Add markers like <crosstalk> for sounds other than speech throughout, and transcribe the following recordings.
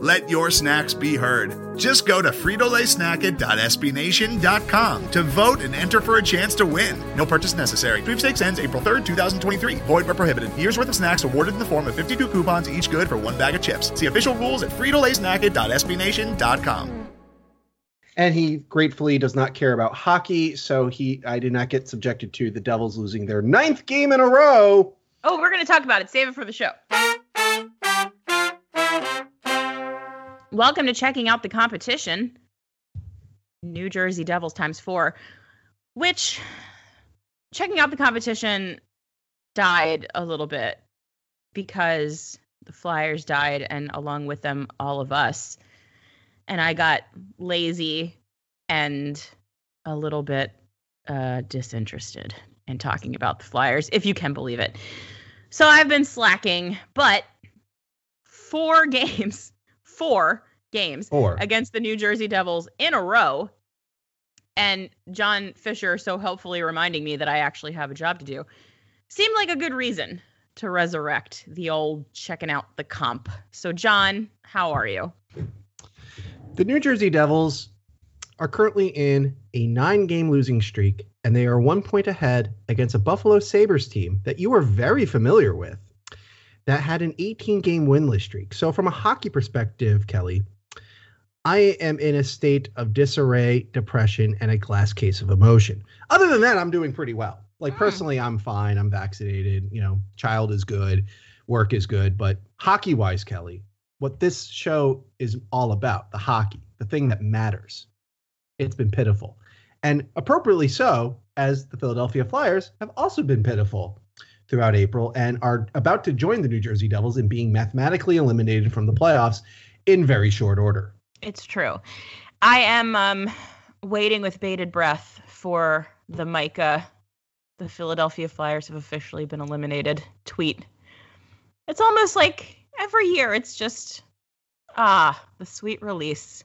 Let your snacks be heard. Just go to fritolaysnacket.sbnation.com to vote and enter for a chance to win. No purchase necessary. Sweepstakes ends April 3rd, 2023. Void where prohibited. Year's worth of snacks awarded in the form of 52 coupons, each good for one bag of chips. See official rules at fritolaysnacket.sbnation.com. and he gratefully does not care about hockey, so he I did not get subjected to the Devils losing their ninth game in a row. Oh, we're going to talk about it. Save it for the show. Welcome to checking out the competition. New Jersey Devils times four, which checking out the competition died a little bit because the Flyers died, and along with them, all of us. And I got lazy and a little bit uh, disinterested in talking about the Flyers, if you can believe it. So I've been slacking, but four <laughs> games, four games Four. against the New Jersey Devils in a row. And John Fischer so helpfully reminding me that I actually have a job to do seemed like a good reason to resurrect the old checking out the comp. So, John, how are you? The New Jersey Devils are currently in a nine game losing streak, and they are one point ahead against a Buffalo Sabres team that you are very familiar with that had an 18 game winless streak. So, from a hockey perspective, Kelly, I am in a state of disarray, depression, and a glass case of emotion. Other than that, I'm doing pretty well. Like, Hmm. personally, I'm fine. I'm vaccinated. You know, child is good, work is good. But hockey wise, Kelly, what this show is all about the hockey, the thing that matters. It's been pitiful. And appropriately so, as the Philadelphia Flyers have also been pitiful throughout April and are about to join the New Jersey Devils in being mathematically eliminated from the playoffs in very short order. It's true. I am um, waiting with bated breath for the Micah, the Philadelphia Flyers have officially been eliminated tweet. It's almost like every year it's just, ah, the sweet release.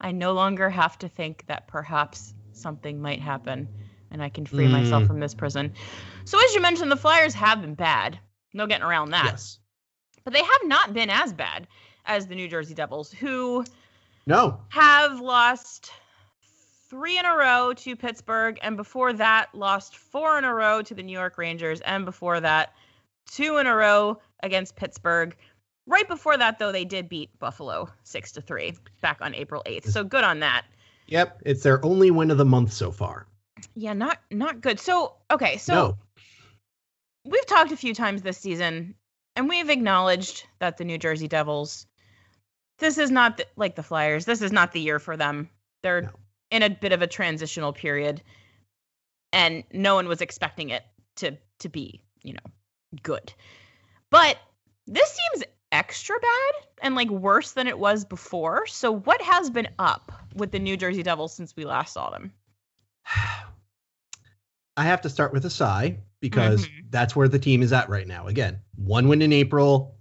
I no longer have to think that perhaps something might happen and I can free myself Mm. from this prison. So, as you mentioned, the Flyers have been bad. No getting around that. Yes. But they have not been as bad as the New Jersey Devils, who No. have lost three in a row to Pittsburgh, and before that, lost four in a row to the New York Rangers, and before that, two in a row against Pittsburgh. Right before that, though, they did beat Buffalo six to three back on April eighth. So good on that. Yep. It's their only win of the month so far. Yeah, not not good. So okay, so no. we've talked a few times this season, and we've acknowledged that the New Jersey Devils, this is not the, like the Flyers. This is not the year for them. They're No. in a bit of a transitional period, and no one was expecting it to to be, you know, good. But this seems extra bad and like worse than it was before. So what has been up with the New Jersey Devils since we last saw them? I have to start with a sigh because Mhm. that's where the team is at right now. Again, one win in April,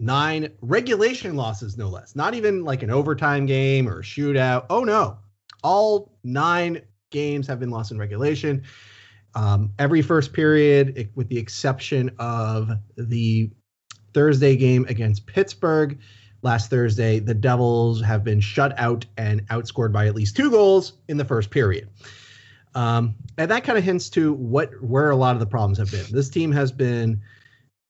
nine regulation losses, no less. Not even like an overtime game or a shootout. Oh, no. All nine games have been lost in regulation. Um, every first period, it- with the exception of the Thursday game against Pittsburgh last Thursday, the Devils have been shut out and outscored by at least two goals in the first period. Um, and that kind of hints to what where a lot of the problems have been. This team has been,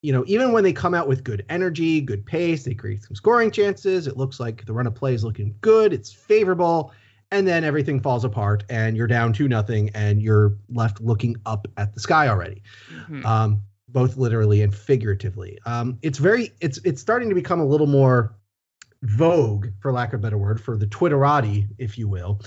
you know, even when they come out with good energy, good pace, they create some scoring chances. It looks like the run of play is looking good. It's favorable, and then everything falls apart, and you're down two nothing, and you're left looking up at the sky already Mhm. um, both literally and figuratively. Um, it's very it's it's starting to become a little more vogue, for lack of a better word, for the Twitterati, if you will,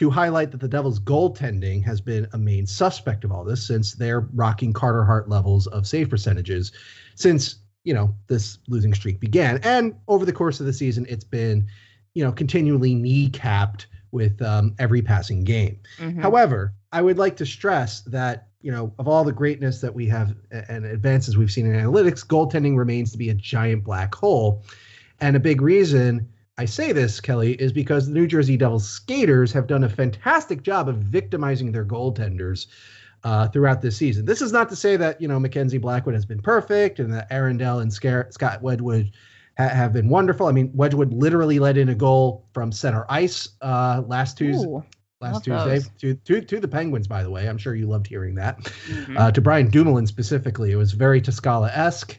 to highlight that the Devils' goaltending has been a main suspect of all this since they're rocking Carter Hart levels of save percentages since you know this losing streak began. And over the course of the season, it's been you know continually kneecapped with um, every passing game. Mhm. However, I would like to stress that you know of all the greatness that we have and advances we've seen in analytics, goaltending remains to be a giant black hole, and a big reason. I say this, Kelly, is because the New Jersey Devils skaters have done a fantastic job of victimizing their goaltenders uh, throughout this season. This is not to say that you know Mackenzie Blackwood has been perfect and that Aaron Dell and Scar- Scott Wedgwood ha- have been wonderful. I mean, Wedgwood literally let in a goal from center ice uh, last Tuesday. Ooh. Last Tuesday to, to to the Penguins, by the way. I'm sure you loved hearing that. Mhm. Uh, to Brian Dumoulin specifically, it was very Toskala esque.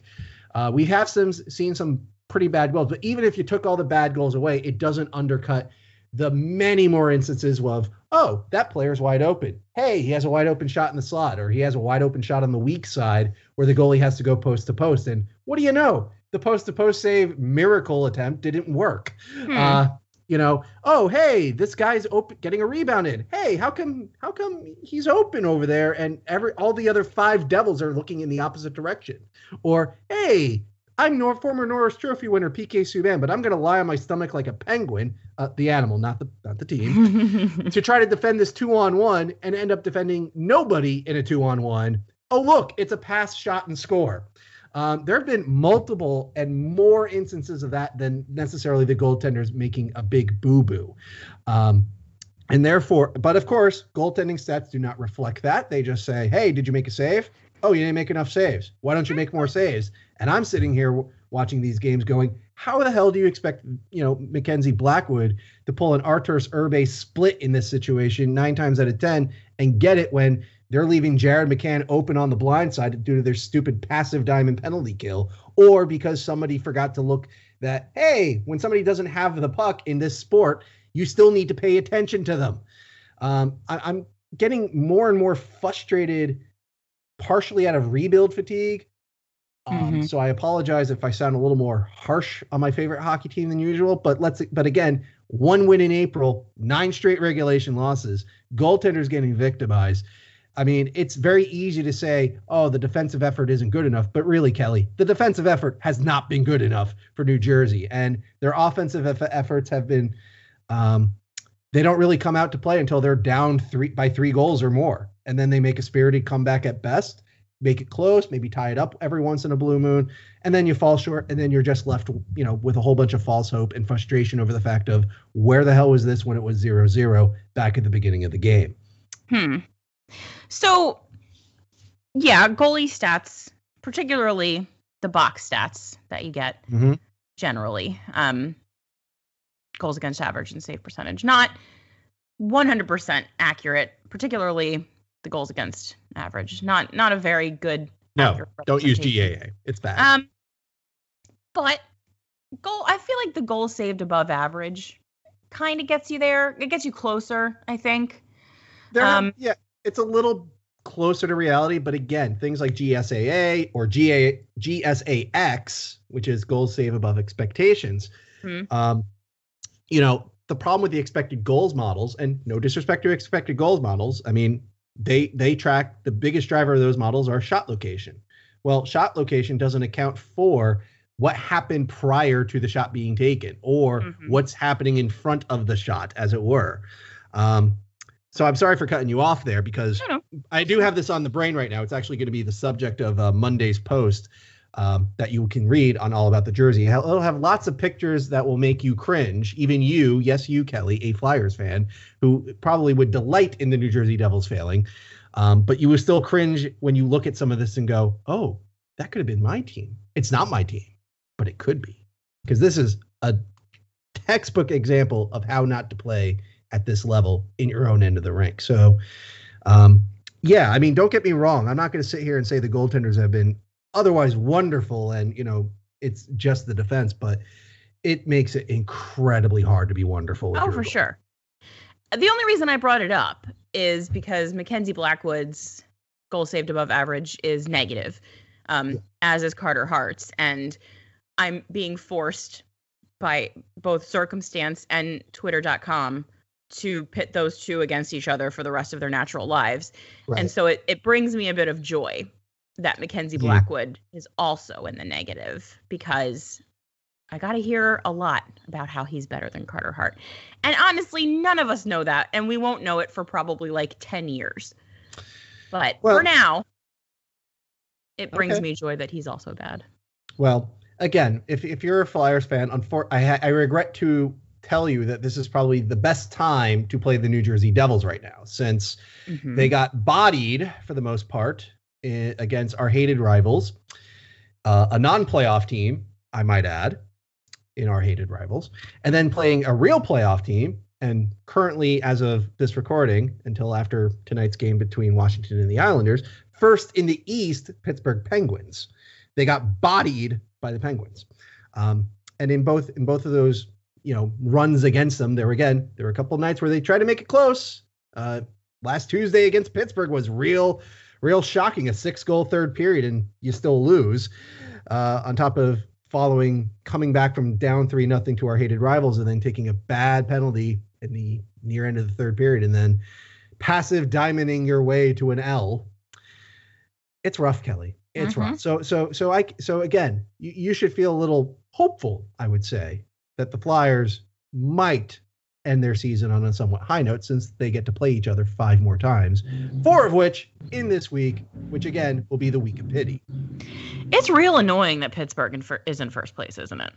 Uh, we have some seen some pretty bad goals, but even if you took all the bad goals away, it doesn't undercut the many more instances of oh that player's wide open. Hey, he has a wide open shot in the slot, or he has a wide open shot on the weak side where the goalie has to go post to post. And what do you know? The post to post save miracle attempt didn't work. Hmm. Uh, you know, oh hey, this guy's open, getting a rebound in. Hey, how come how come he's open over there and every all the other five Devils are looking in the opposite direction? Or hey, I'm Nor- former Norris Trophy winner PK Subban, but I'm gonna lie on my stomach like a penguin, uh, the animal, not the not the team, <laughs> to try to defend this two on one and end up defending nobody in a two on one. Oh look, it's a pass, shot, and score. Um, there have been multiple and more instances of that than necessarily the goaltenders making a big boo boo. Um, and therefore, but of course, goaltending stats do not reflect that. They just say, hey, did you make a save? Oh, you didn't make enough saves. Why don't you make more saves? And I'm sitting here watching these games going, how the hell do you expect, you know, Mackenzie Blackwood to pull an Arturs Irbe split in this situation nine times out of 10 and get it when they're leaving Jared McCann open on the blind side due to their stupid passive diamond penalty kill, or because somebody forgot to look that, hey, when somebody doesn't have the puck in this sport, you still need to pay attention to them. Um, I, I'm getting more and more frustrated, partially out of rebuild fatigue. Um, Mhm. So I apologize if I sound a little more harsh on my favorite hockey team than usual. But let's. But again, one win in April, nine straight regulation losses, goaltenders getting victimized. I mean, it's very easy to say, oh, the defensive effort isn't good enough. But really, Kelly, the defensive effort has not been good enough for New Jersey. And their offensive eff- efforts have been, um, they don't really come out to play until they're down three by three goals or more. And then they make a spirited comeback at best, make it close, maybe tie it up every once in a blue moon. And then you fall short. And then you're just left, you know, with a whole bunch of false hope and frustration over the fact of where the hell was this when it was zero zero back at the beginning of the game. Hmm. So, yeah, goalie stats, particularly the box stats that you get Mhm. generally, um, goals against average and save percentage, not 100% accurate, particularly the goals against average. Not not a very good. No, don't use. GAA. It's bad. Um, but goal. I feel like the goal saved above average kind of gets you there. It gets you closer. I think. There, Um, yeah, it's a little closer to reality, but again, things like GSAA or GA, GSAX, which is goals save above expectations, Hmm. um, you know, the problem with the expected goals models, and no disrespect to expected goals models, I mean, they they track the biggest driver of those models are shot location. Well, shot location doesn't account for what happened prior to the shot being taken or Mhm. what's happening in front of the shot, as it were. Um, so I'm sorry for cutting you off there because No, I do have this on the brain right now. It's actually going to be the subject of uh, Monday's post um, that you can read on All About the Jersey. It'll have lots of pictures that will make you cringe. Even you, yes, you, Kelly, a Flyers fan, who probably would delight in the New Jersey Devils failing. Um, but you would still cringe when you look at some of this and go, oh, that could have been my team. It's not my team, but it could be. Because this is a textbook example of how not to play at this level in your own end of the rink. So, um, yeah, I mean, don't get me wrong. I'm not going to sit here and say the goaltenders have been otherwise wonderful and, you know, it's just the defense, but it makes it incredibly hard to be wonderful. Oh, for sure. The only reason I brought it up is because Mackenzie Blackwood's goal saved above average is negative, um, Yeah. as is Carter Hart's, and I'm being forced by both circumstance and Twitter.com to pit those two against each other for the rest of their natural lives, Right. and so it it brings me a bit of joy that Mackenzie Yeah. Blackwood is also in the negative because I got to hear a lot about how he's better than Carter Hart. And honestly, none of us know that. And we won't know it for probably like 10 years. But Well- for now, it brings Okay. me joy that he's also bad. Well, again, if if you're a Flyers fan, unfor- I ha- I regret to tell you that this is probably the best time to play the New Jersey Devils right now, since Mhm. they got bodied for the most part against our hated rivals, uh, a non-playoff team, I might add, in our hated rivals, and then playing a real playoff team. And currently, as of this recording, until after tonight's game between Washington and the Islanders, first in the East, Pittsburgh Penguins. They got bodied by the Penguins. Um, and in both in both of those, you know, runs against them, there again, there were a couple nights where they tried to make it close. Uh, last Tuesday against Pittsburgh was real, real shocking. A six goal third period, and you still lose. Uh, on top of following coming back from down three nothing to our hated rivals, and then taking a bad penalty in the near end of the third period, and then passive diamonding your way to an L. It's rough, Kelly. It's Mhm. rough. So so so I so again, you, you should feel a little hopeful, I would say, that the Flyers might end their season on a somewhat high note since they get to play each other five more times, four of which in this week, which again will be the week of pity. It's real annoying that Pittsburgh is in first place, isn't it?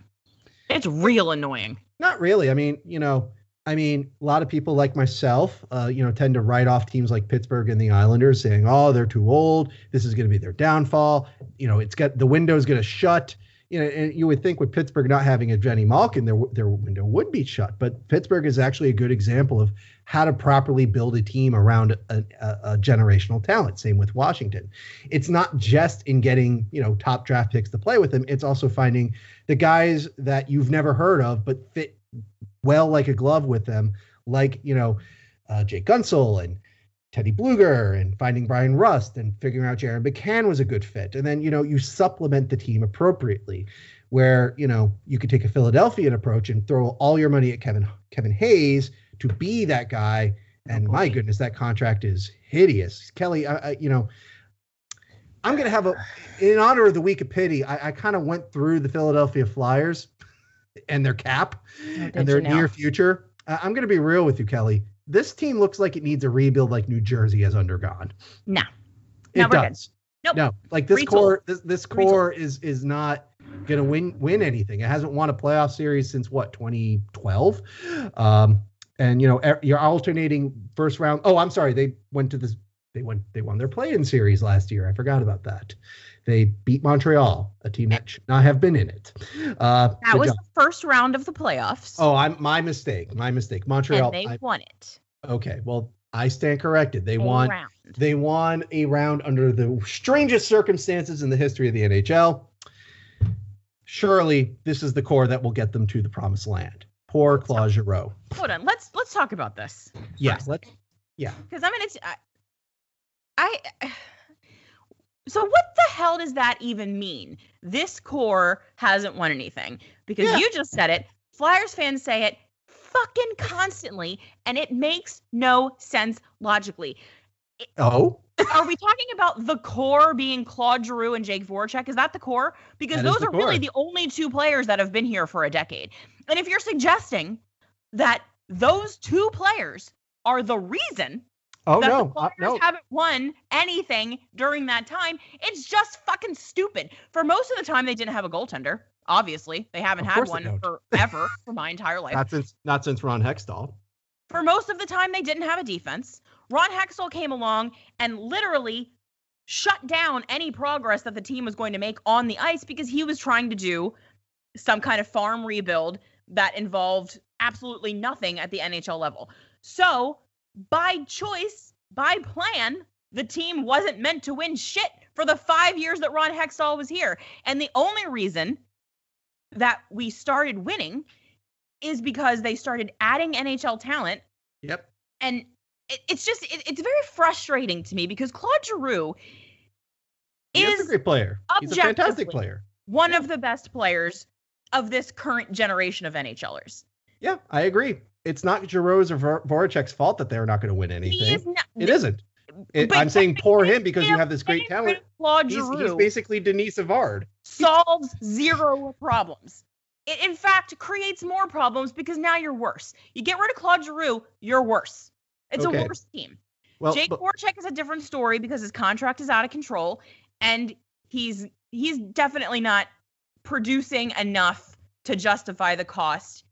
It's real annoying. Not really. I mean, you know, I mean, a lot of people like myself, uh, you know, tend to write off teams like Pittsburgh and the Islanders, saying, "Oh, they're too old. This is going to be their downfall." You know, it's got the window's going to shut. You know, and you would think with Pittsburgh not having a Jenny Malkin, their their window would be shut. But Pittsburgh is actually a good example of how to properly build a team around a, a, a generational talent. Same with Washington. It's not just in getting you know top draft picks to play with them. It's also finding the guys that you've never heard of but fit well like a glove with them, like you know uh, Jake Guentzel and Teddy Blueger, and finding Bryan Rust and figuring out Jared McCann was a good fit, and then you know you supplement the team appropriately, where you know you could take a Philadelphian approach and throw all your money at Kevin Kevin Hayes to be that guy. And Oh, my goodness, that contract is hideous, Kelly. I, I you know. I'm gonna have a, in honor of the week of pity. I, I kind of went through the Philadelphia Flyers and their cap did and their you now? near future. I'm going to be real with you, Kelly. This team looks like it needs a rebuild like New Jersey has undergone. No. It No, does. Nope. No, like this Retool. core, this this Retool. core is is not going to win win anything. It hasn't won a playoff series since what 2012. Um, and you know er- you're alternating first round. Oh, I'm sorry, they went to this. They went. They won their play-in series last year. I forgot about that. They beat Montreal, a team that should not have been in it. Uh, That was job. the first round of the playoffs. Oh, I'm my mistake. My mistake. Montreal. and they I- won it. okay, well, I stand corrected. They A won. round. They won a round under the strangest circumstances in the history of the NHL. Surely, this is the core that will get them to the promised land. Poor Claude Giroux. Hold on. Let's let's talk about this. Yeah, let's. Because I'm gonna. I. <sighs> So what hell does that even mean? This core hasn't won anything because Yeah. you just said it. Flyers fans say it fucking constantly, and it makes no sense logically. Oh, Are we talking about the core being Claude Giroux and Jake Voracek? Is that the core? Because That those are really the only two players that have been here for a decade. And if you're suggesting that those two players are the reason oh that the no, uh, no. haven't won anything during that time, it's just fucking stupid. For most of the time, they didn't have a goaltender. Obviously, they haven't Of had one forever for my entire <laughs> life. Not since not since Ron Hextall. For most of the time, they didn't have a defense. Ron Hextall came along and literally shut down any progress that the team was going to make on the ice because he was trying to do some kind of farm rebuild that involved absolutely nothing at the NHL level. So, by choice, by plan, the team wasn't meant to win shit for the five years that Ron Hextall was here. And the only reason that we started winning is because they started adding NHL talent Yep. and it, it's just it, it's very frustrating to me because Claude Giroux He is a great player. He's a fantastic player. one of the best players of this current generation of NHLers. Yeah, I agree. It's not Giroux's or Vor- Voracek's fault that they're not going to win anything. is not. It isn't. It, I'm saying poor him because you have this great talent. Claude He's, he's basically Denis Savard. solves zero problems. It, in fact, creates more problems because now you're worse. You get rid of Claude Giroux, you're worse. It's Okay. a worse team. Well, Jake but- Voracek is a different story because his contract is out of control, and he's he's definitely not producing enough to justify the cost.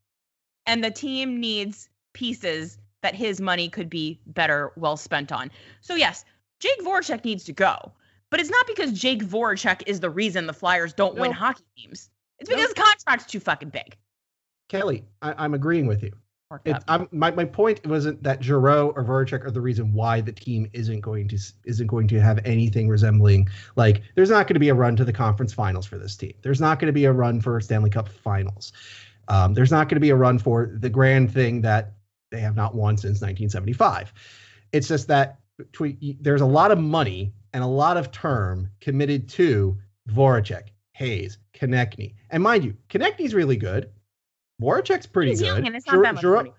And the team needs pieces that his money could be better well spent on. So yes, Jake Voracek needs to go, but it's not because Jake Voracek is the reason the Flyers don't win hockey games. It's No. because his contract's too fucking big. Kelly, I, I'm agreeing with you. It. I'm, my my point wasn't that Giroux or Voracek are the reason why the team isn't going to isn't going to have anything resembling like there's not going to be a run to the conference finals for this team. There's not going to be a run for Stanley Cup finals. Um, there's not going to be a run for the grand thing that they have not won since 1975. It's just that there's a lot of money and a lot of term committed to Voracek, Hayes, Konecny, and mind you, Konecny's really good. Voracek's pretty He's good. young and it's not Giroux- that much Giroux- money.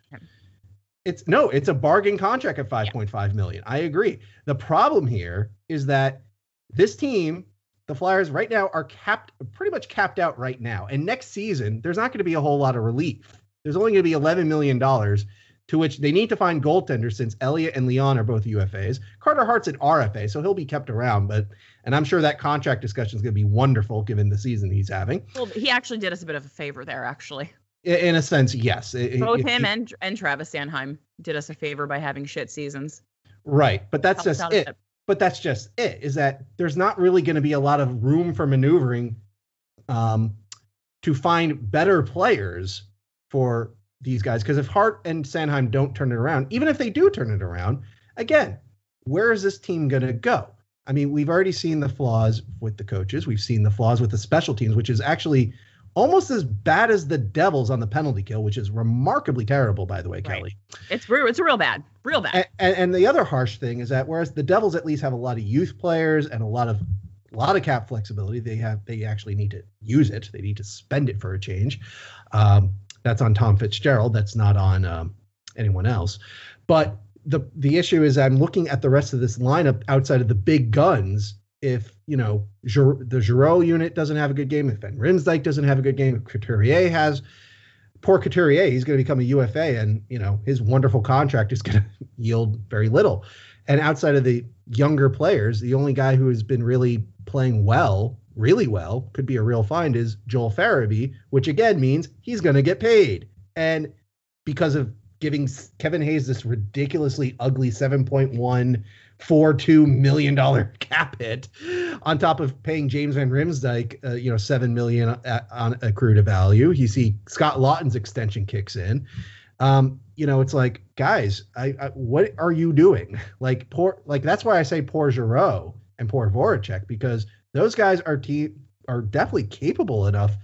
it's no, it's a bargain contract at 5.5 million. I agree. The problem here is that this team, the Flyers right now are capped pretty much capped out right now. And next season, there's not going to be a whole lot of relief. There's only going to be 11 million dollars to which they need to find goaltenders since Elliott and Lyon are both UFAs. Carter Hart's an RFA, so he'll be kept around, but and I'm sure that contract discussion is going to be wonderful given the season he's having. Well, he actually did us a bit of a favor there, actually. In a sense, yes. Both if him and and Travis Sanheim did us a favor by having shit seasons. right, but that's Helped just a it. But that's just it is that there's not really going to be a lot of room for maneuvering um, to find better players for these guys. Because if hart and Sanheim don't turn it around even if they do turn it around again where is this team going to go? I mean we've already seen the flaws with the coaches. We've seen the flaws with the special teams which is actually almost as bad as the devils on the penalty kill which is remarkably terrible by the way Right. kelly It's real. It's real bad. Real bad. and, and, and the other harsh thing is that whereas the Devils at least have a lot of youth players and a lot of a lot of cap flexibility, they have they actually need to use it. They need to spend it for a change. Um, that's on Tom Fitzgerald. That's not on um, anyone else. But the the issue is I'm looking at the rest of this lineup outside of the big guns. If you know the Giroux unit doesn't have a good game, if Van Riemsdyk doesn't have a good game, if Couturier has poor Couturier, he's going to become a UFA, and you know his wonderful contract is going <laughs> to yield very little. And outside of the younger players, the only guy who has been really playing well, really well, could be a real find is Joel Farabee, which again means he's going to get paid. And because of giving Kevin Hayes this ridiculously ugly 7.142 million dollar <laughs> cap hit on top of paying James Van Riemsdyk, uh, you know, 7 million a- on accrued value. You see Scott Laughton's extension kicks in. Um, you know, it's like, guys, I, I what are you doing? <laughs> Like poor, like that's why I say poor Giroux and poor Voracek because those guys are te- are definitely capable enough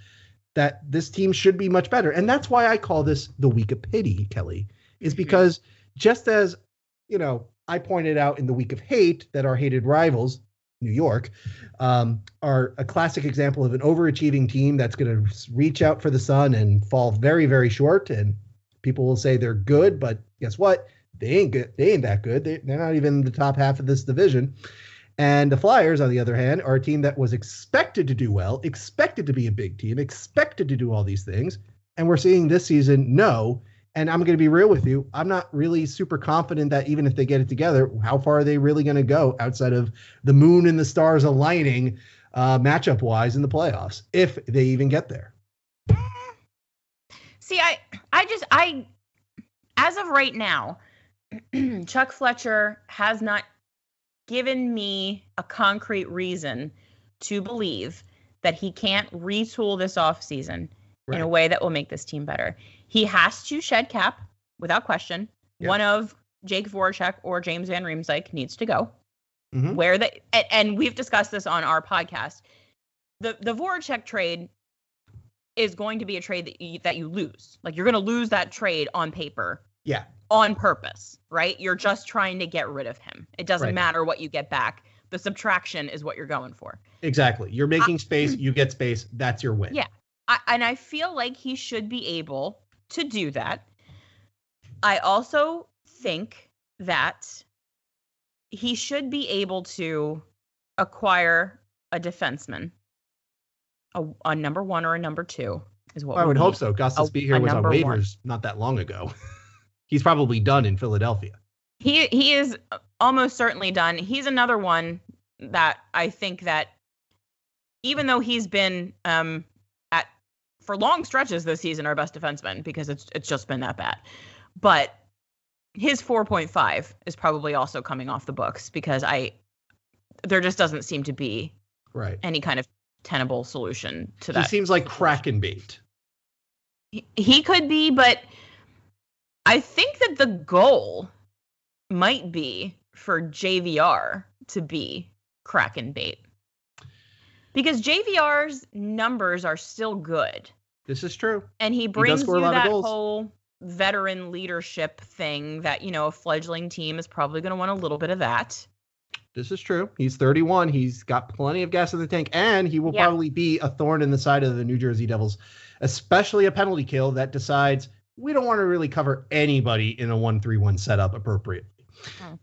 that this team should be much better. And that's why I call this the week of pity, Kelly, is Mhm. because just as, you know, I pointed out in the week of hate that our hated rivals, New York, um, are a classic example of an overachieving team that's going to reach out for the sun and fall very, very short. And people will say they're good, but guess what? They ain't good. They ain't that good. They, they're not even in the top half of this division. And the Flyers, on the other hand, are a team that was expected to do well, expected to be a big team, expected to do all these things. And we're seeing this season, no. And I'm going to be real with you. I'm not really super confident that even if they get it together, how far are they really going to go outside of the moon and the stars aligning uh, matchup wise in the playoffs, if they even get there? See, I I just I as of right now, <clears throat> Chuck Fletcher has not given me a concrete reason to believe that he can't retool this offseason in a way that will make this team better. He has to shed cap without question. One of Jake Voracek or James Van Riemsdyk needs to go. Mhm. Where the and, and we've discussed this on our podcast. The the Voracek trade is going to be a trade that you, that you lose. Like you're going to lose that trade on paper Yeah. on purpose, right? You're just trying to get rid of him. It doesn't Right. matter what you get back. The subtraction is what you're going for. Exactly. You're making <clears throat> space, you get space. That's your win. Yeah. I, and I feel like he should be able to do that. I also think that he should be able to acquire a defenseman, a, a number one or a number two is what I we would hope so. Gustus a- Be here was on waivers one. not that long ago. <laughs> He's probably done in Philadelphia. He he is almost certainly done. He's another one that I think that even though he's been um for long stretches this season our best defenseman because it's it's just been that bad. But his 4.5 is probably also coming off the books because I there just doesn't seem to be Right. any kind of tenable solution to that. He seems like Kraken bait. He, he could be, but I think that the goal might be for JVR to be Kraken bait. Because JVR's numbers are still good. This is true. And he brings a you that whole veteran leadership thing that, you know, a fledgling team is probably going to want a little bit of that. This is true. He's 31. He's got plenty of gas in the tank, and he will Yeah. probably be a thorn in the side of the New Jersey Devils, especially a penalty kill that decides we don't want to really cover anybody in a 1 3 1 setup appropriately. Hmm.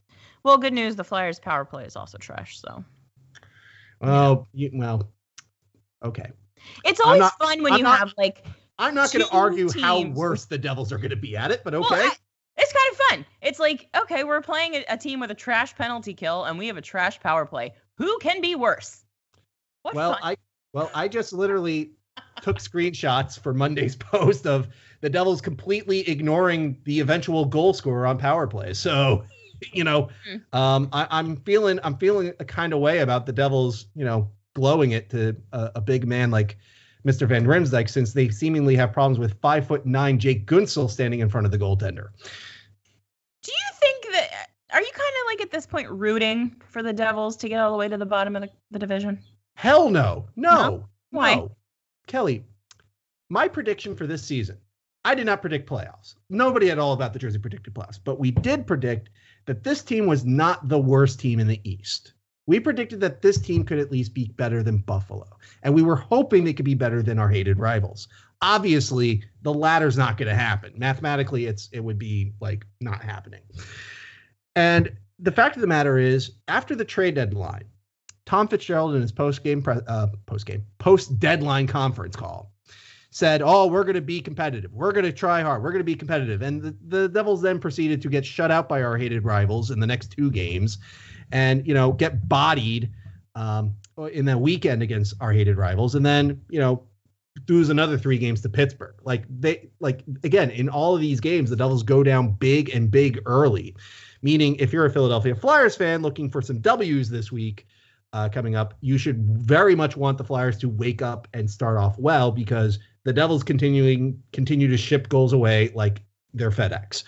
Well, good news, the Flyers power play is also trash, so. Oh, you, well, okay. It's always not- fun when I'm you not- have like I'm not going to argue how worse the Devils are going to be at it, but okay. Well, I- it's kind of fun. It's like, okay, we're playing a, a team with a trash penalty kill and we have a trash power play. Who can be worse? What well, fun. I well, I just literally took screenshots for Monday's <laughs> post of the Devils completely ignoring the eventual goal scorer on power play. So, you know, Mm. um, I, I'm feeling I'm feeling a kind of way about the Devils, you know, blowing it to a, a big man like Mr. Van Riemsdyk since they seemingly have problems with five foot nine Jake Guentzel standing in front of the goaltender. Do you think that are you kind of like at this point rooting for the Devils to get all the way to the bottom of the, the division? Hell no. No. No? Why? No. Kelly, my prediction for this season, I did not predict playoffs. Nobody at all about the Jersey predicted playoffs, but we did predict that this team was not the worst team in the East. We predicted that this team could at least be better than Buffalo, and we were hoping they could be better than our hated rivals. Obviously, the latter's not going to happen. Mathematically, it's it would be like not happening. And the fact of the matter is, after the trade deadline, Tom Fitzgerald in his post game uh, post game post deadline conference call said, "Oh, we're going to be competitive. We're going to try hard. We're going to be competitive." And the, the Devils then proceeded to get shut out by our hated rivals in the next two games, and you know get bodied um, in that weekend against our hated rivals, and then you know lose another three games to Pittsburgh. Like they like again in all of these games, the Devils go down big and big early. Meaning, if you're a Philadelphia Flyers fan looking for some W's this week, uh, coming up, you should very much want the Flyers to wake up and start off well because the Devils continuing continue to ship goals away like they're FedEx,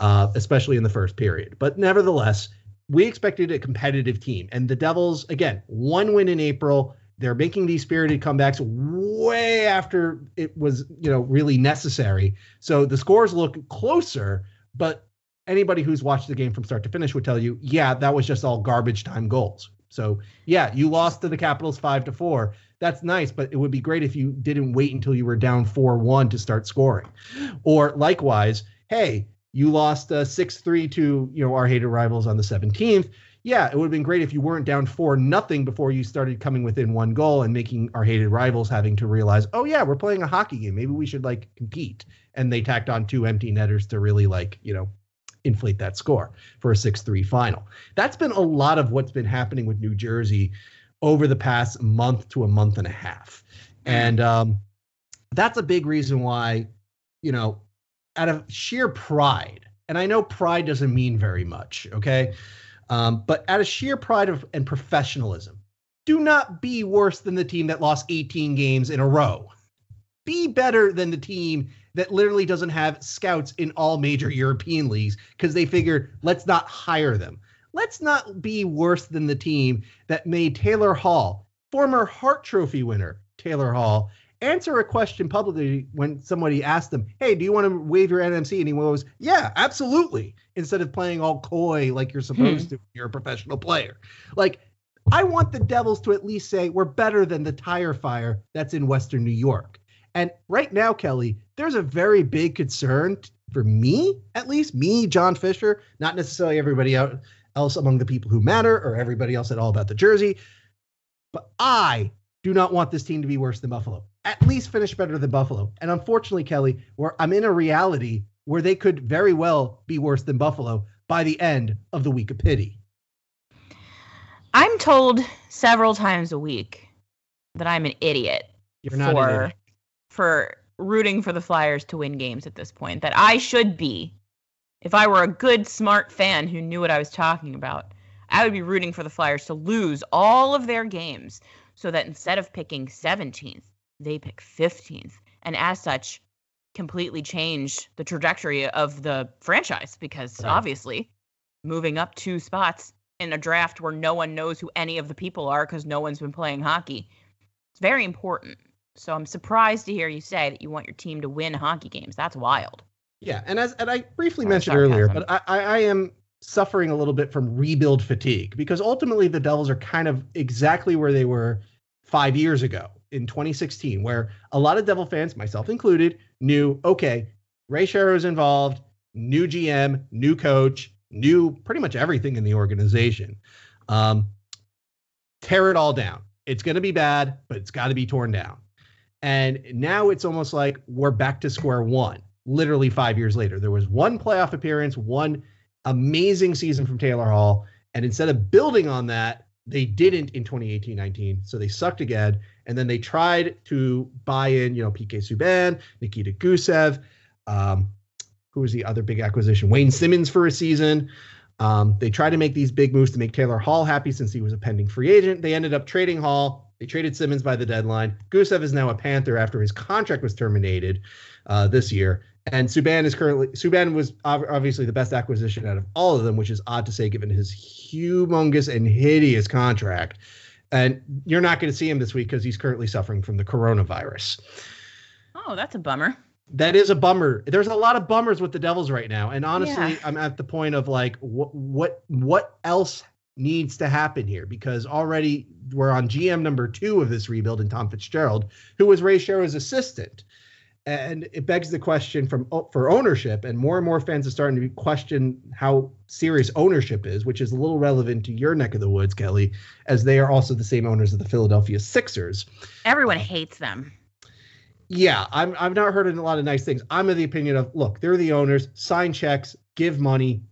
uh, especially in the first period. But nevertheless, we expected a competitive team, and the Devils again one win in April. They're making these spirited comebacks way after it was, you know, really necessary. So the scores look closer, but anybody who's watched the game from start to finish would tell you, yeah, that was just all garbage time goals. So yeah, you lost to the Capitals five to four. That's nice, but it would be great if you didn't wait until you were down four one to start scoring. Or likewise, hey, you lost uh, six three to you know our hated rivals on the seventeenth. Yeah, it would have been great if you weren't down four nothing before you started coming within one goal and making our hated rivals having to realize, oh yeah, we're playing a hockey game. Maybe we should like compete. And they tacked on two empty netters to really like you know inflate that score for a 6-3 final. That's been a lot of what's been happening with New Jersey over the past month to a month and a half. And um, that's a big reason why, you know, out of sheer pride, and I know pride doesn't mean very much, okay? Um, but out of sheer pride of, and professionalism, do not be worse than the team that lost 18 games in a row. Be better than the team that literally doesn't have scouts in all major European leagues because they figured let's not hire them. Let's not be worse than the team that made Taylor Hall, former Hart Trophy winner Taylor Hall, answer a question publicly when somebody asked them, Hey, do you want to waive your NMC? And he goes, Yeah, absolutely. Instead of playing all coy like you're hmm. supposed to, you're a professional player. Like, I want the Devils to at least say we're better than the tire fire that's in Western New York. And right now, Kelly, there's a very big concern for me, at least me, John Fischer, not necessarily everybody else among the people who matter or everybody else at all about the jersey. But I do not want this team to be worse than Buffalo. At least finish better than Buffalo. And unfortunately, Kelly, where I'm in a reality where they could very well be worse than Buffalo by the end of the week of pity. I'm told several times a week that I'm an idiot You're for an idiot. for rooting for the Flyers to win games at this point. That I should be. If I were a good, smart fan who knew what I was talking about, I would be rooting for the Flyers to lose all of their games so that instead of picking 17th, they pick 15th. And as such, completely change the trajectory of the franchise because Right. obviously moving up two spots in a draft where no one knows who any of the people are because no one's been playing hockey. It's very important. So I'm surprised to hear you say that you want your team to win hockey games. That's wild. Yeah, and as and I briefly mentioned earlier, but I, I, I am suffering a little bit from rebuild fatigue because ultimately the Devils are kind of exactly where they were five years ago in 2016, where a lot of Devil fans, myself included, knew okay, Ray Shero's involved, new GM, new coach, new pretty much everything in the organization. Um, tear it all down. It's going to be bad, but it's got to be torn down. And now it's almost like we're back to square one, literally five years later. There was one playoff appearance, one amazing season from Taylor Hall. And instead of building on that, they didn't in 2018 19. So they sucked again. And then they tried to buy in, you know, PK Subban, Nikita Gusev. Um, who was the other big acquisition? Wayne Simmonds for a season. Um, they tried to make these big moves to make Taylor Hall happy since he was a pending free agent. They ended up trading Hall. They traded Simmonds by the deadline. Gusev is now a Panther after his contract was terminated uh, this year. And Subban is currently Subban was obviously the best acquisition out of all of them, which is odd to say given his humongous and hideous contract. And you're not going to see him this week because he's currently suffering from the coronavirus Oh, that's a bummer. that is a bummer. There's a lot of bummers with the Devils right now, and honestly, Yeah. I'm at the point of like, what what what else needs to happen here? Because already we're on GM number two of this rebuild in Tom Fitzgerald, who was Ray Shero's assistant, and it begs the question from for ownership, and more and more fans are starting to question how serious ownership is, which is a little relevant to your neck of the woods, Kelly, as they are also the same owners of the Philadelphia Sixers. Everyone uh, hates them. Yeah, I'm I've not heard a lot of nice things. I'm of the opinion of look, they're the owners, sign checks, give money,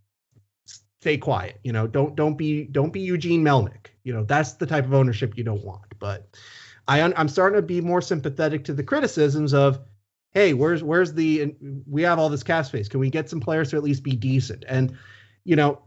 stay quiet. You know, don't don't be don't be Eugene Melnyk. You know, that's the type of ownership you don't want. But I I'm starting to be more sympathetic to the criticisms of, hey, where's where's the we have all this cap space. Can we get some players to at least be decent? And you know,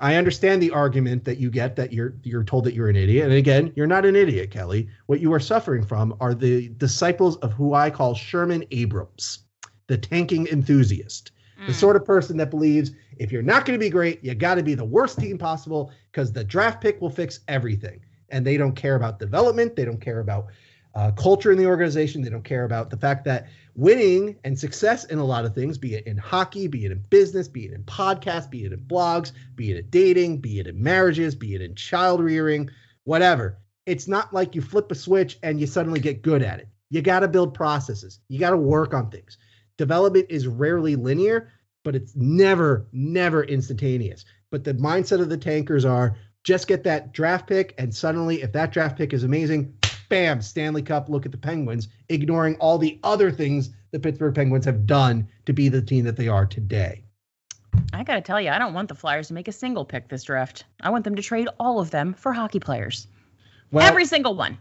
I understand the argument that you get that you're you're told that you're an idiot. And again, you're not an idiot, Kelly. What you are suffering from are the disciples of who I call Sherman Abrams, the tanking enthusiast. The Mm. sort of person that believes if you're not going to be great, you got to be the worst team possible because the draft pick will fix everything. And they don't care about development. They don't care about uh, culture in the organization. They don't care about the fact that winning and success in a lot of things, be it in hockey, be it in business, be it in podcasts, be it in blogs, be it in dating, be it in marriages, be it in child rearing, whatever. It's not like you flip a switch and you suddenly get good at it. You got to build processes. You got to work on things. Development is rarely linear, but it's never, never instantaneous. But the mindset of the tankers are just get that draft pick, and suddenly, if that draft pick is amazing, bam, Stanley Cup, look at the Penguins, ignoring all the other things the Pittsburgh Penguins have done to be the team that they are today. I gotta tell you, I don't want the Flyers to make a single pick this draft. I want them to trade all of them for hockey players. Well, Every single one.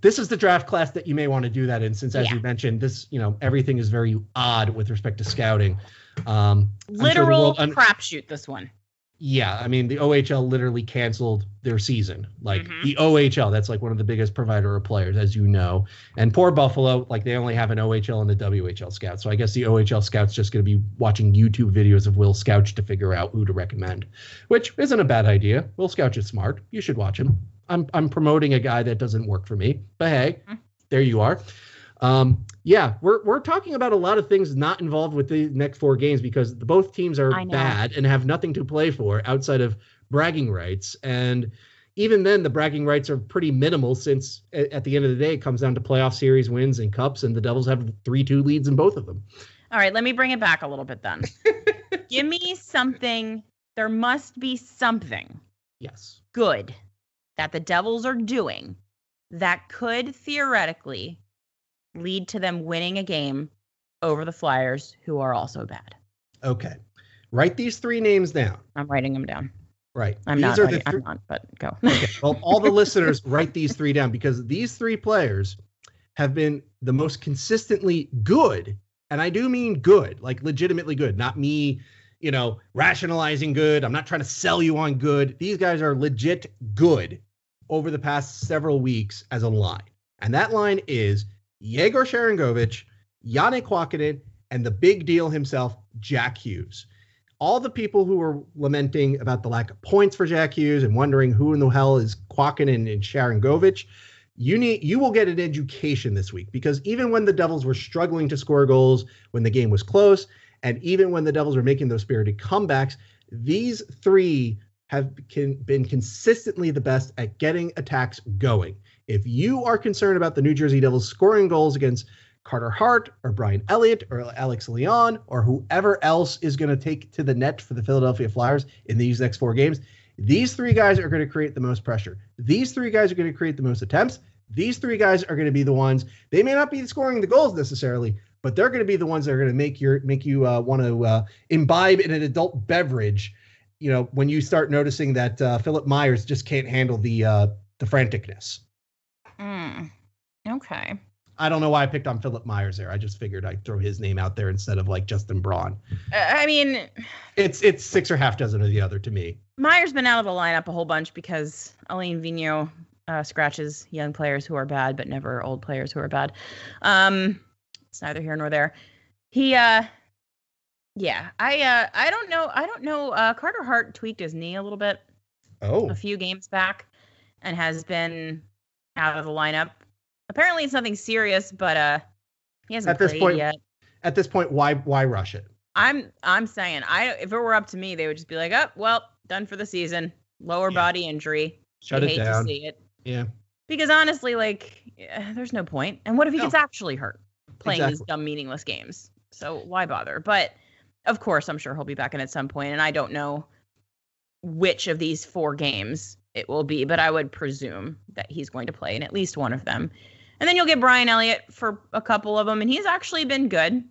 this is the draft class that you may want to do that in, since as Yeah. you mentioned, this, you know, everything is very odd with respect to scouting. Um, sure Literal world un- crapshoot, this one. Yeah, I mean the OHL literally canceled their season. Like Mhm. the OHL, that's like one of the biggest provider of players, as you know. And poor Buffalo, like they only have an OHL and a WHL scout. So I guess the OHL scout's just going to be watching YouTube videos of Will Scouch to figure out who to recommend, which isn't a bad idea. Will Scouch is smart. You should watch him. I'm I'm promoting a guy that doesn't work for me, but hey, Mhm. there you are. Um, yeah, we're we're talking about a lot of things not involved with the next four games because the, both teams are bad and have nothing to play for outside of bragging rights. And even then, the bragging rights are pretty minimal since at the end of the day, it comes down to playoff series wins and cups, and the Devils have three two leads in both of them. All right, let me bring it back a little bit then. <laughs> Give me something there must be something Yes. good that the Devils are doing that could theoretically lead to them winning a game over the Flyers, who are also bad. Okay. Write these three names down. I'm writing them down. Right. I'm these not. are the. I'm not, but go. okay. Well, <laughs> all the listeners write these three down because these three players have been the most consistently good, and I do mean good, like legitimately good, not me, you know, rationalizing good. I'm not trying to sell you on good. These guys are legit good over the past several weeks as a line. And that line is Yegor Sharangovich, Janne Kuokkanen, and the big deal himself, Jack Hughes all the people who were lamenting about the lack of points for Jack Hughes and wondering who in the hell is Kwakinen and, Sharon you need you will get an education this week because even when the Devils were struggling to score goals when the game was close, and even when the Devils were making those spirited comebacks, these three have been consistently the best at getting attacks going. If you are concerned about the New Jersey Devils scoring goals against Carter Hart or Brian Elliott or Alex Lyon or whoever else is going to take to the net for the Philadelphia Flyers in these next four games. These three guys are going to create the most pressure. These three guys are going to create the most attempts. These three guys are going to be the ones. They may not be scoring the goals necessarily, but they're going to be the ones that are going to make your make you uh, want to uh, imbibe in an adult beverage. You know, when you start noticing that uh, Philippe Myers just can't handle the uh, the franticness. Mm, okay. I don't know why I picked on Philippe Myers there. I just figured I'd throw his name out there instead of like Justin Braun. Uh, I mean, It's it's six or half dozen of the other to me. myers has been out of the lineup a whole bunch because Alain Vigneault uh, scratches young players who are bad, but never old players who are bad. Um, it's neither here nor there. He, uh, yeah, I, uh, I don't know. I don't know. Uh, Carter Hart tweaked his knee a little bit Oh, a few games back, and has been out of the lineup. Apparently, it's nothing serious, but uh, he hasn't At this played point- yet. at this point, why why rush it? I'm I'm saying I if it were up to me, they would just be like, oh well, done for the season. Lower Yeah. body injury. Shut I it hate down. to see it Yeah, because honestly, like, eh, there's no point. And what if he No. gets actually hurt playing these dumb, meaningless games? So why bother? But of course, I'm sure he'll be back in at some point, and I don't know which of these four games it will be, but I would presume that he's going to play in at least one of them. And then you'll get Brian Elliott for a couple of them, and he's actually been good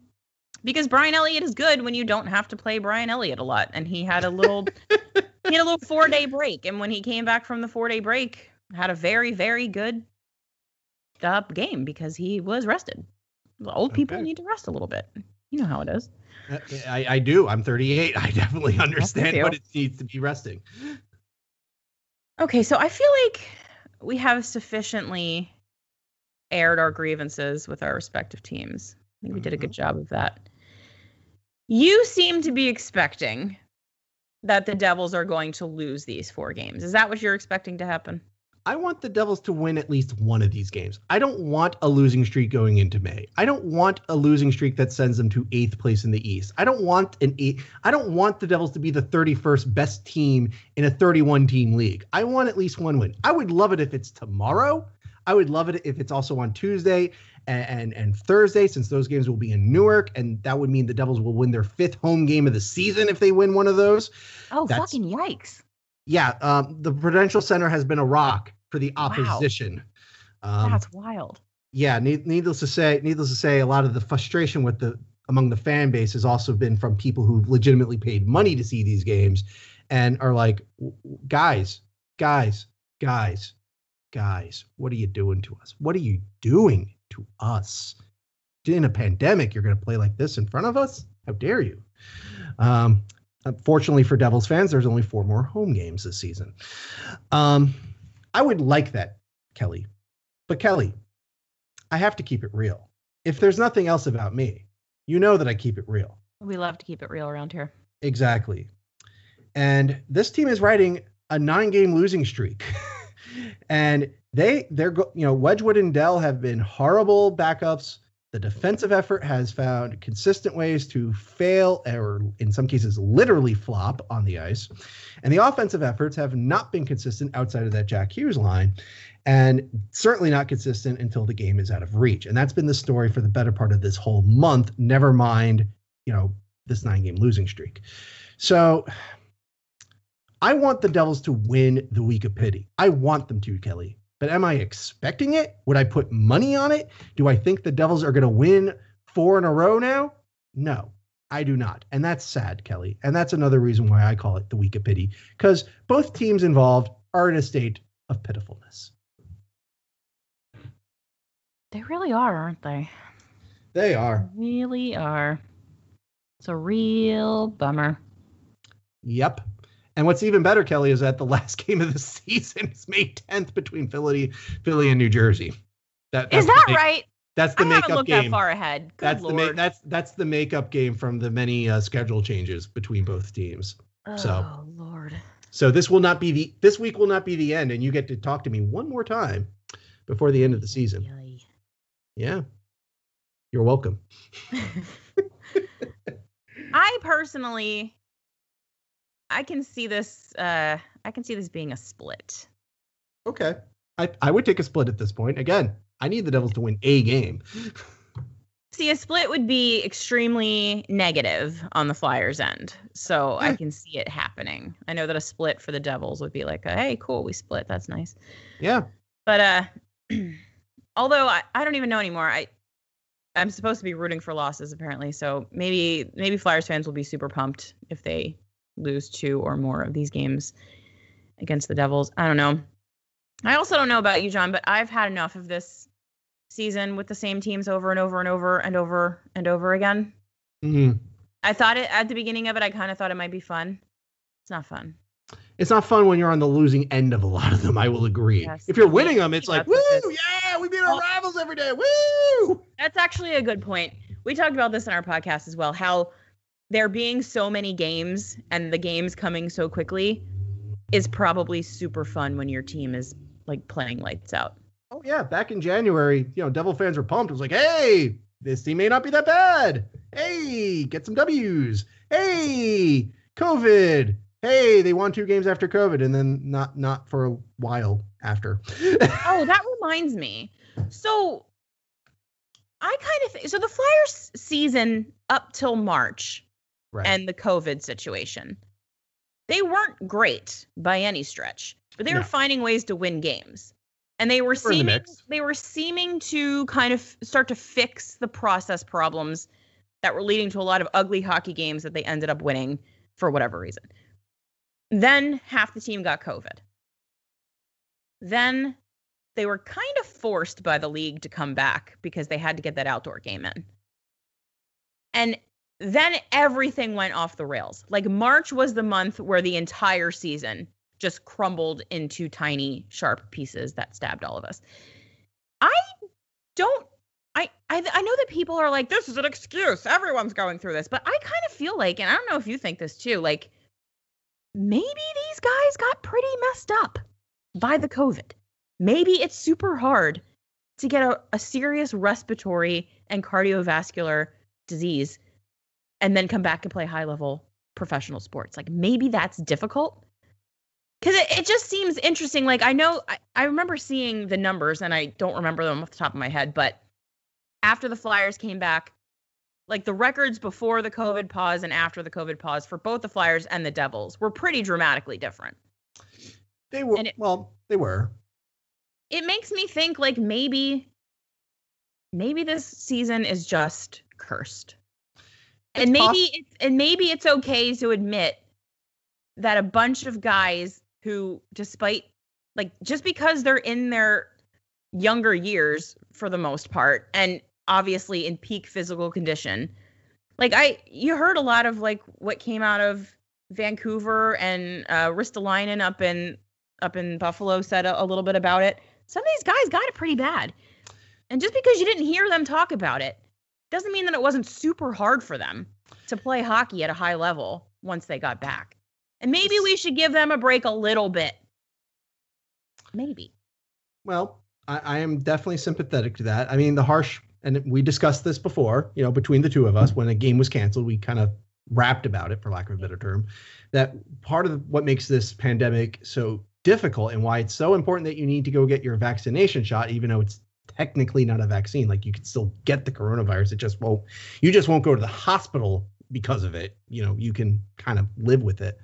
because Brian Elliott is good when you don't have to play Brian Elliott a lot. And he had a little <laughs> he had a little four day break, and when he came back from the four day break, had a very very good uh, game because he was rested. The old people need to rest a little bit. You know how it is. Uh, I, I do. I'm 38. <laughs> I definitely understand what it needs to be resting. Okay, so I feel like we have sufficiently aired our grievances with our respective teams. I think we did a good mm-hmm. job of that. You seem to be expecting that the Devils are going to lose these four games. Is that what you're expecting to happen? I want the Devils to win at least one of these games. I don't want a losing streak going into May. I don't want a losing streak that sends them to eighth place in the East. I don't want an eight. I don't want the Devils to be the 31st best team in a 31 team league. I want at least one win. I would love it if it's tomorrow. I would love it if it's also on Tuesday and, and, and Thursday, since those games will be in Newark, and that would mean the Devils will win their fifth home game of the season if they win one of those. Oh, That's- fucking yikes. Yeah, um, the Prudential Center has been a rock for the Wow. opposition. Um, That's wild. yeah, need, needless to say, needless to say, a lot of the frustration with the among the fan base has also been from people who've legitimately paid money to see these games and are like, "W- w- guys, guys, guys, guys, what are you doing to us? What are you doing to us? In a pandemic, you're going to play like this in front of us? How dare you? Um, unfortunately for Devils fans, there's only four more home games this season. Um, I would like that, Kelly. But Kelly, I have to keep it real. If there's nothing else about me, you know that I keep it real. We love to keep it real around here. Exactly. And this team is riding a nine-game losing streak. <laughs> and they they're you know Wedgewood and Dell have been horrible backups. The defensive effort has found consistent ways to fail or in some cases literally flop on the ice. And the offensive efforts have not been consistent outside of that Jack Hughes line and certainly not consistent until the game is out of reach. And that's been the story for the better part of this whole month, never mind, you know, this nine game losing streak. So I want the Devils to win the week of pity. I want them to, Kelly. But am I expecting it? Would I put money on it? Do I think the Devils are going to win four in a row now? No, I do not. And that's sad, Kelly. And that's another reason why I call it the week of pity, because both teams involved are in a state of pitifulness. They really are, aren't they? They are. Really are. It's a real bummer. Yep. And what's even better, Kelly, is that the <laughs> last game of the season is May 10th between Philly, Philly and New Jersey. That, is that make, right? That's the I makeup looked game. that far ahead. Good that's Lord. the ma- that's that's the makeup game from the many uh, schedule changes between both teams. Oh so, Lord. So this will not be the this week will not be the end, and you get to talk to me one more time before the end of the season. Yeah, you're welcome. <laughs> I personally, I can see this. Uh, I can see this being a split. Okay, I I would take a split at this point. Again, I need the Devils to win a game. <laughs> see, a split would be extremely negative on the Flyers' end, so I can see it happening. I know that a split for the Devils would be like, a, "Hey, cool, we split. That's nice." Yeah. But uh, <clears throat> although I, I don't even know anymore. I I'm supposed to be rooting for losses apparently, so maybe maybe Flyers fans will be super pumped if they lose two or more of these games against the Devils. I don't know. I also don't know about you, John, but I've had enough of this season with the same teams over and over and over and over and over again. Mm-hmm. I thought it at the beginning of it. I kind of thought it might be fun. It's not fun. It's not fun when you're on the losing end of a lot of them. I will agree. Yes. If you're winning them, it's like, woo, yeah, we beat our rivals every day. Woo! That's actually a good point. We talked about this in our podcast as well. How there being so many games and the games coming so quickly is probably super fun when your team is like playing lights out. Oh yeah, back in January, you know, Devil fans were pumped. It was like, hey, this team may not be that bad. Hey, get some W's. Hey, COVID. Hey, they won two games after COVID, and then not not for a while after. <laughs> Oh, that reminds me. So I kind of think so the Flyers season up till March right. and the COVID situation. They weren't great by any stretch, but they No. were finding ways to win games. And they were We're in the seeming they were seeming to kind of start to fix the process problems that were leading to a lot of ugly hockey games that they ended up winning for whatever reason. Then half the team got COVID. Then they were kind of forced by the league to come back because they had to get that outdoor game in. And then everything went off the rails. Like March was the month where the entire season just crumbled into tiny sharp pieces that stabbed all of us. I don't I, I I know that people are like this is an excuse. Everyone's going through this, but I kind of feel like and I don't know if you think this too, like maybe these guys got pretty messed up by the COVID. Maybe it's super hard to get a, a serious respiratory and cardiovascular disease and then come back and play high level professional sports. Like maybe that's difficult. Because it, it just seems interesting. Like I know I, I remember seeing the numbers and I don't remember them off the top of my head, but after the Flyers came back, like the records before the COVID pause and after the COVID pause for both the Flyers and the Devils were pretty dramatically different. they were it- well, they were. It makes me think like maybe maybe this season is just cursed. And maybe it's and maybe it's okay to admit that a bunch of guys who despite like just because they're in their younger years for the most part and obviously in peak physical condition like i you heard a lot of like what came out of vancouver and uh ristolainen up in up in buffalo said a, a little bit about it. Some of these guys got it pretty bad. And just because you didn't hear them talk about it doesn't mean that it wasn't super hard for them to play hockey at a high level once they got back. And maybe we should give them a break a little bit. Maybe. Well, I, I am definitely sympathetic to that. I mean, the harsh, and we discussed this before, you know, between the two of us, when a game was canceled, we kind of rapped about it, for lack of a better term, that part of what makes this pandemic so difficult and why it's so important that you need to go get your vaccination shot, even though it's technically not a vaccine. Like you can still get the coronavirus. It just won't, you just won't go to the hospital because of it. You know, you can kind of live with it.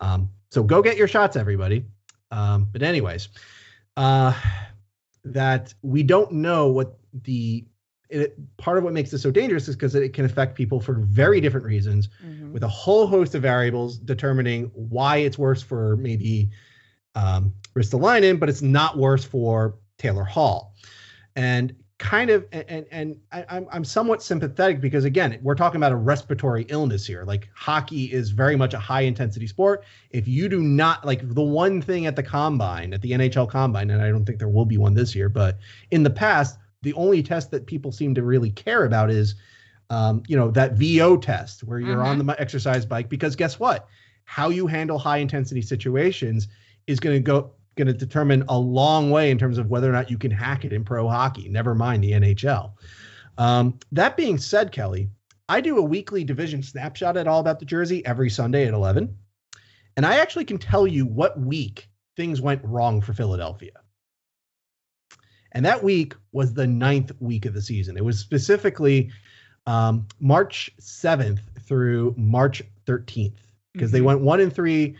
Um, so go get your shots, everybody. Um, but anyways, uh, that we don't know what the it, part of what makes this so dangerous is because it can affect people for very different reasons Mhm. with a whole host of variables determining why it's worse for maybe um, Ristolainen, but it's not worse for Taylor Hall. And kind of, and and I, I'm I'm somewhat sympathetic because again, we're talking about a respiratory illness here. Like hockey is very much a high intensity sport. If you do not like the one thing at the combine, at the NHL combine, and I don't think there will be one this year, but in the past, the only test that people seem to really care about is um, you know, that VO test where you're on the exercise bike. Because guess what? How you handle high intensity situations is going to go going to determine a long way in terms of whether or not you can hack it in pro hockey. Never mind the NHL. Um, that being said, Kelly, I do a weekly division snapshot at All About the Jersey every Sunday at 11, and I actually can tell you what week things went wrong for Philadelphia. And that week was the ninth week of the season. It was specifically um, March 7th through March 13th because they Mhm. went one and three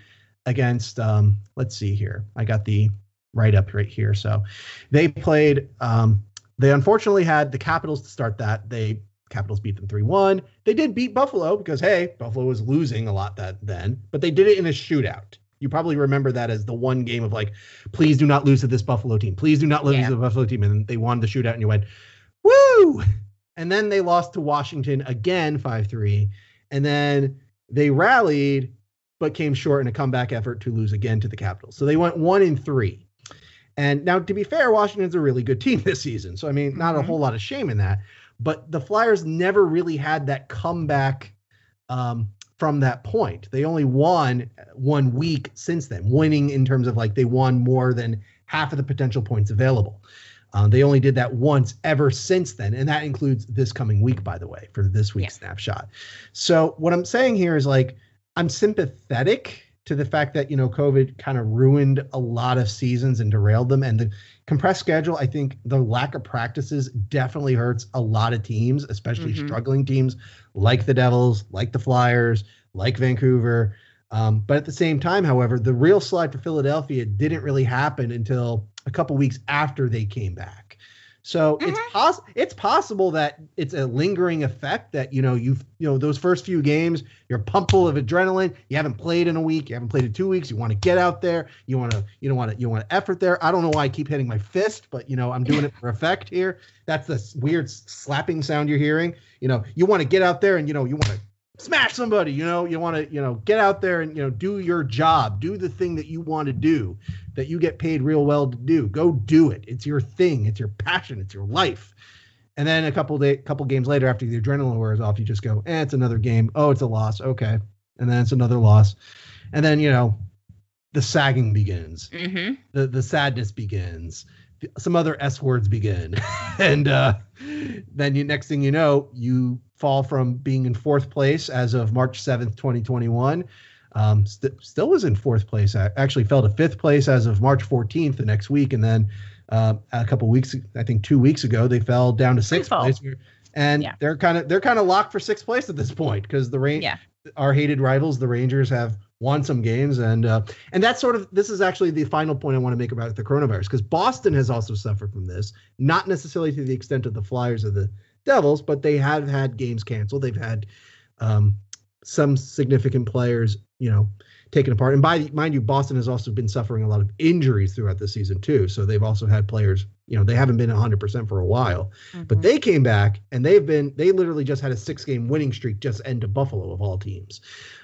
against, um, let's see here. I got the write up right here. So they played, um, they unfortunately had the Capitals to start that. They Capitals beat them 3 1. They did beat Buffalo because, hey, Buffalo was losing a lot that then, but they did it in a shootout. You probably remember that as the one game of like, please do not lose to this Buffalo team. Please do not lose Yeah. to the Buffalo team. And they won the shootout, and you went, woo! And then they lost to Washington again 5 3. And then they rallied, but came short in a comeback effort to lose again to the Capitals. So they went one in three. And now, to be fair, Washington's a really good team this season. So, I mean, not a Mhm. whole lot of shame in that. But the Flyers never really had that comeback um, from that point. They only won one week since then, winning in terms of like they won more than half of the potential points available. Um, they only did that once ever since then, and that includes this coming week, by the way, for this week's snapshot. So what I'm saying here is like I'm sympathetic to the fact that you know COVID kind of ruined a lot of seasons and derailed them, and the compressed schedule. I think the lack of practices definitely hurts a lot of teams, especially Mhm. struggling teams like the Devils, like the Flyers, like Vancouver. Um, but at the same time, however, the real slide for Philadelphia didn't really happen until a couple weeks after they came back. So it's Mhm. poss- it's possible that it's a lingering effect that you know you've you know those first few games you're pumped full of adrenaline. You haven't played in a week. You haven't played in two weeks. You want to get out there. You want to you don't want to you want to effort there. I don't know why I keep hitting my fist, but you know I'm doing it for effect here. That's the weird slapping sound you're hearing. You know you want to get out there and you know you want to smash somebody. You know you want to you know get out there and you know do your job. Do the thing that you want to do that you get paid real well to do. Go do it. It's your thing. It's your passion. It's your life. And then a couple day, couple games later, after the adrenaline wears off, you just go, "Eh, it's another game. Oh, it's a loss. Okay." And then it's another loss, and then you know, the sagging begins. Mhm. The the sadness begins. Some other s words begin, <laughs> and uh, then you next thing you know, you fall from being in fourth place as of March seventh, twenty twenty one. Um, st- still was in fourth place. I actually fell to fifth place as of March 14th the next week, and then uh, a couple weeks, I think two weeks ago, they fell down to sixth place, and Yeah. they're kind of they're kind of locked for sixth place at this point because the rain, Yeah. our hated rivals, the Rangers, have won some games, and uh, and that's sort of this is actually the final point I want to make about the coronavirus because Boston has also suffered from this, not necessarily to the extent of the Flyers or the Devils, but they have had games canceled. They've had um, some significant players, you know, taken apart. And by mind you, Boston has also been suffering a lot of injuries throughout the season too. So they've also had players, you know, they haven't been 100% for a while. But Mhm. they came back and they've been they literally just had a six game winning streak just end to Buffalo of all teams.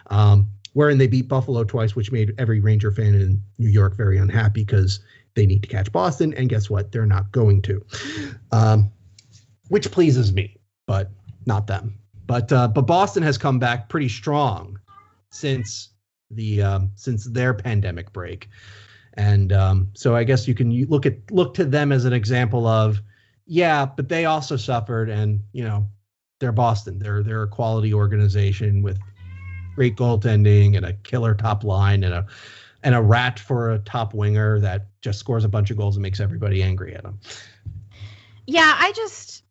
Um, wherein they beat Buffalo twice, which made every Ranger fan in New York very unhappy because they need to catch Boston. And guess what? They're not going to. Um, which pleases me, but not them. But uh, but Boston has come back pretty strong since the um, since their pandemic break, and um, so I guess you can look at look to them as an example of yeah, but they also suffered, and you know they're Boston. They're they're a quality organization with great goaltending and a killer top line and a and a rat for a top winger that just scores a bunch of goals and makes everybody angry at them. Yeah, I just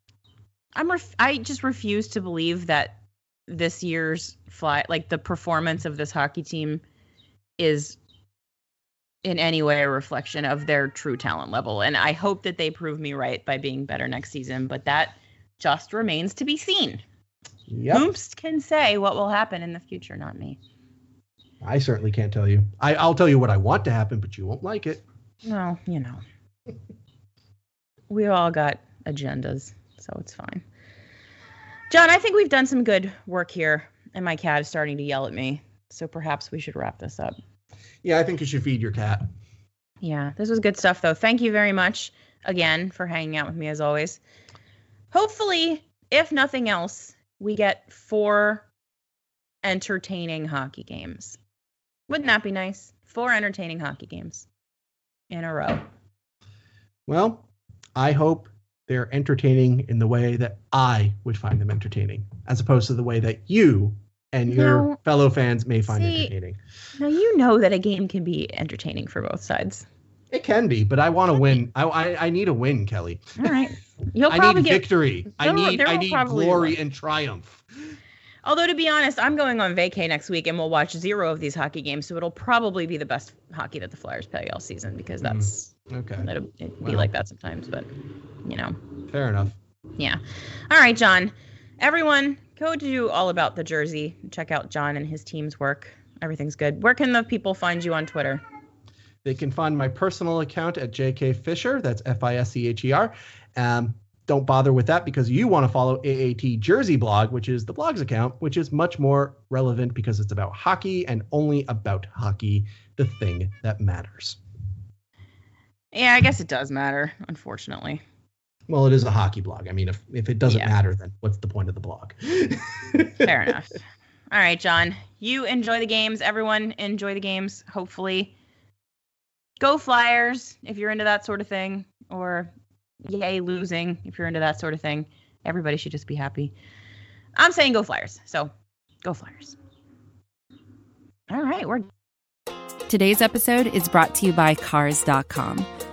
I'm ref- I just refuse to believe that this year's fly like the performance of this hockey team is in any way a reflection of their true talent level. And I hope that they prove me right by being better next season, but that just remains to be seen. Yep. Can say what will happen in the future, not me. I certainly can't tell you. I, I'll tell you what I want to happen, but you won't like it. No, you know. we all got agendas, so it's fine. John, I think we've done some good work here, and my cat is starting to yell at me. So perhaps we should wrap this up. Yeah, I think you should feed your cat. Yeah, this was good stuff, though. Thank you very much again for hanging out with me as always. Hopefully, if nothing else, we get four entertaining hockey games. Wouldn't that be nice? Four entertaining hockey games in a row. Well, I hope they're entertaining in the way that I would find them entertaining, as opposed to the way that you and your No. fellow fans may find See- entertaining. Now you know that a game can be entertaining for both sides. It can be, but I want to win. I, I I need a win, Kelly. All right, you'll <laughs> I need get. victory. I need I need glory and triumph. Although to be honest, I'm going on vacay next week, and we'll watch zero of these hockey games, so it'll probably be the best hockey that the Flyers play all season because Mm. that's Okay, it'll, it'd be like that sometimes. But you know, fair enough. Yeah. All right, John. Everyone, go to All About the Jersey. Check out John and his team's work. Everything's good. Where can the people find you on Twitter? They can find my personal account at JK Fischer. That's F I S C H E R. Um, don't bother with that because you want to follow AAT Jersey blog, which is the blog's account, which is much more relevant because it's about hockey and only about hockey, the thing that matters. Yeah, I guess it does matter, unfortunately. Well, it is a hockey blog. I mean, if, if it doesn't Yeah. matter, then what's the point of the blog? <laughs> Fair enough. All right, John. You enjoy the games. Everyone enjoy the games, hopefully. Go Flyers if you're into that sort of thing, or yay losing if you're into that sort of thing. Everybody should just be happy. I'm saying go Flyers. So go Flyers. All right, we're Today's episode is brought to you by Cars.com.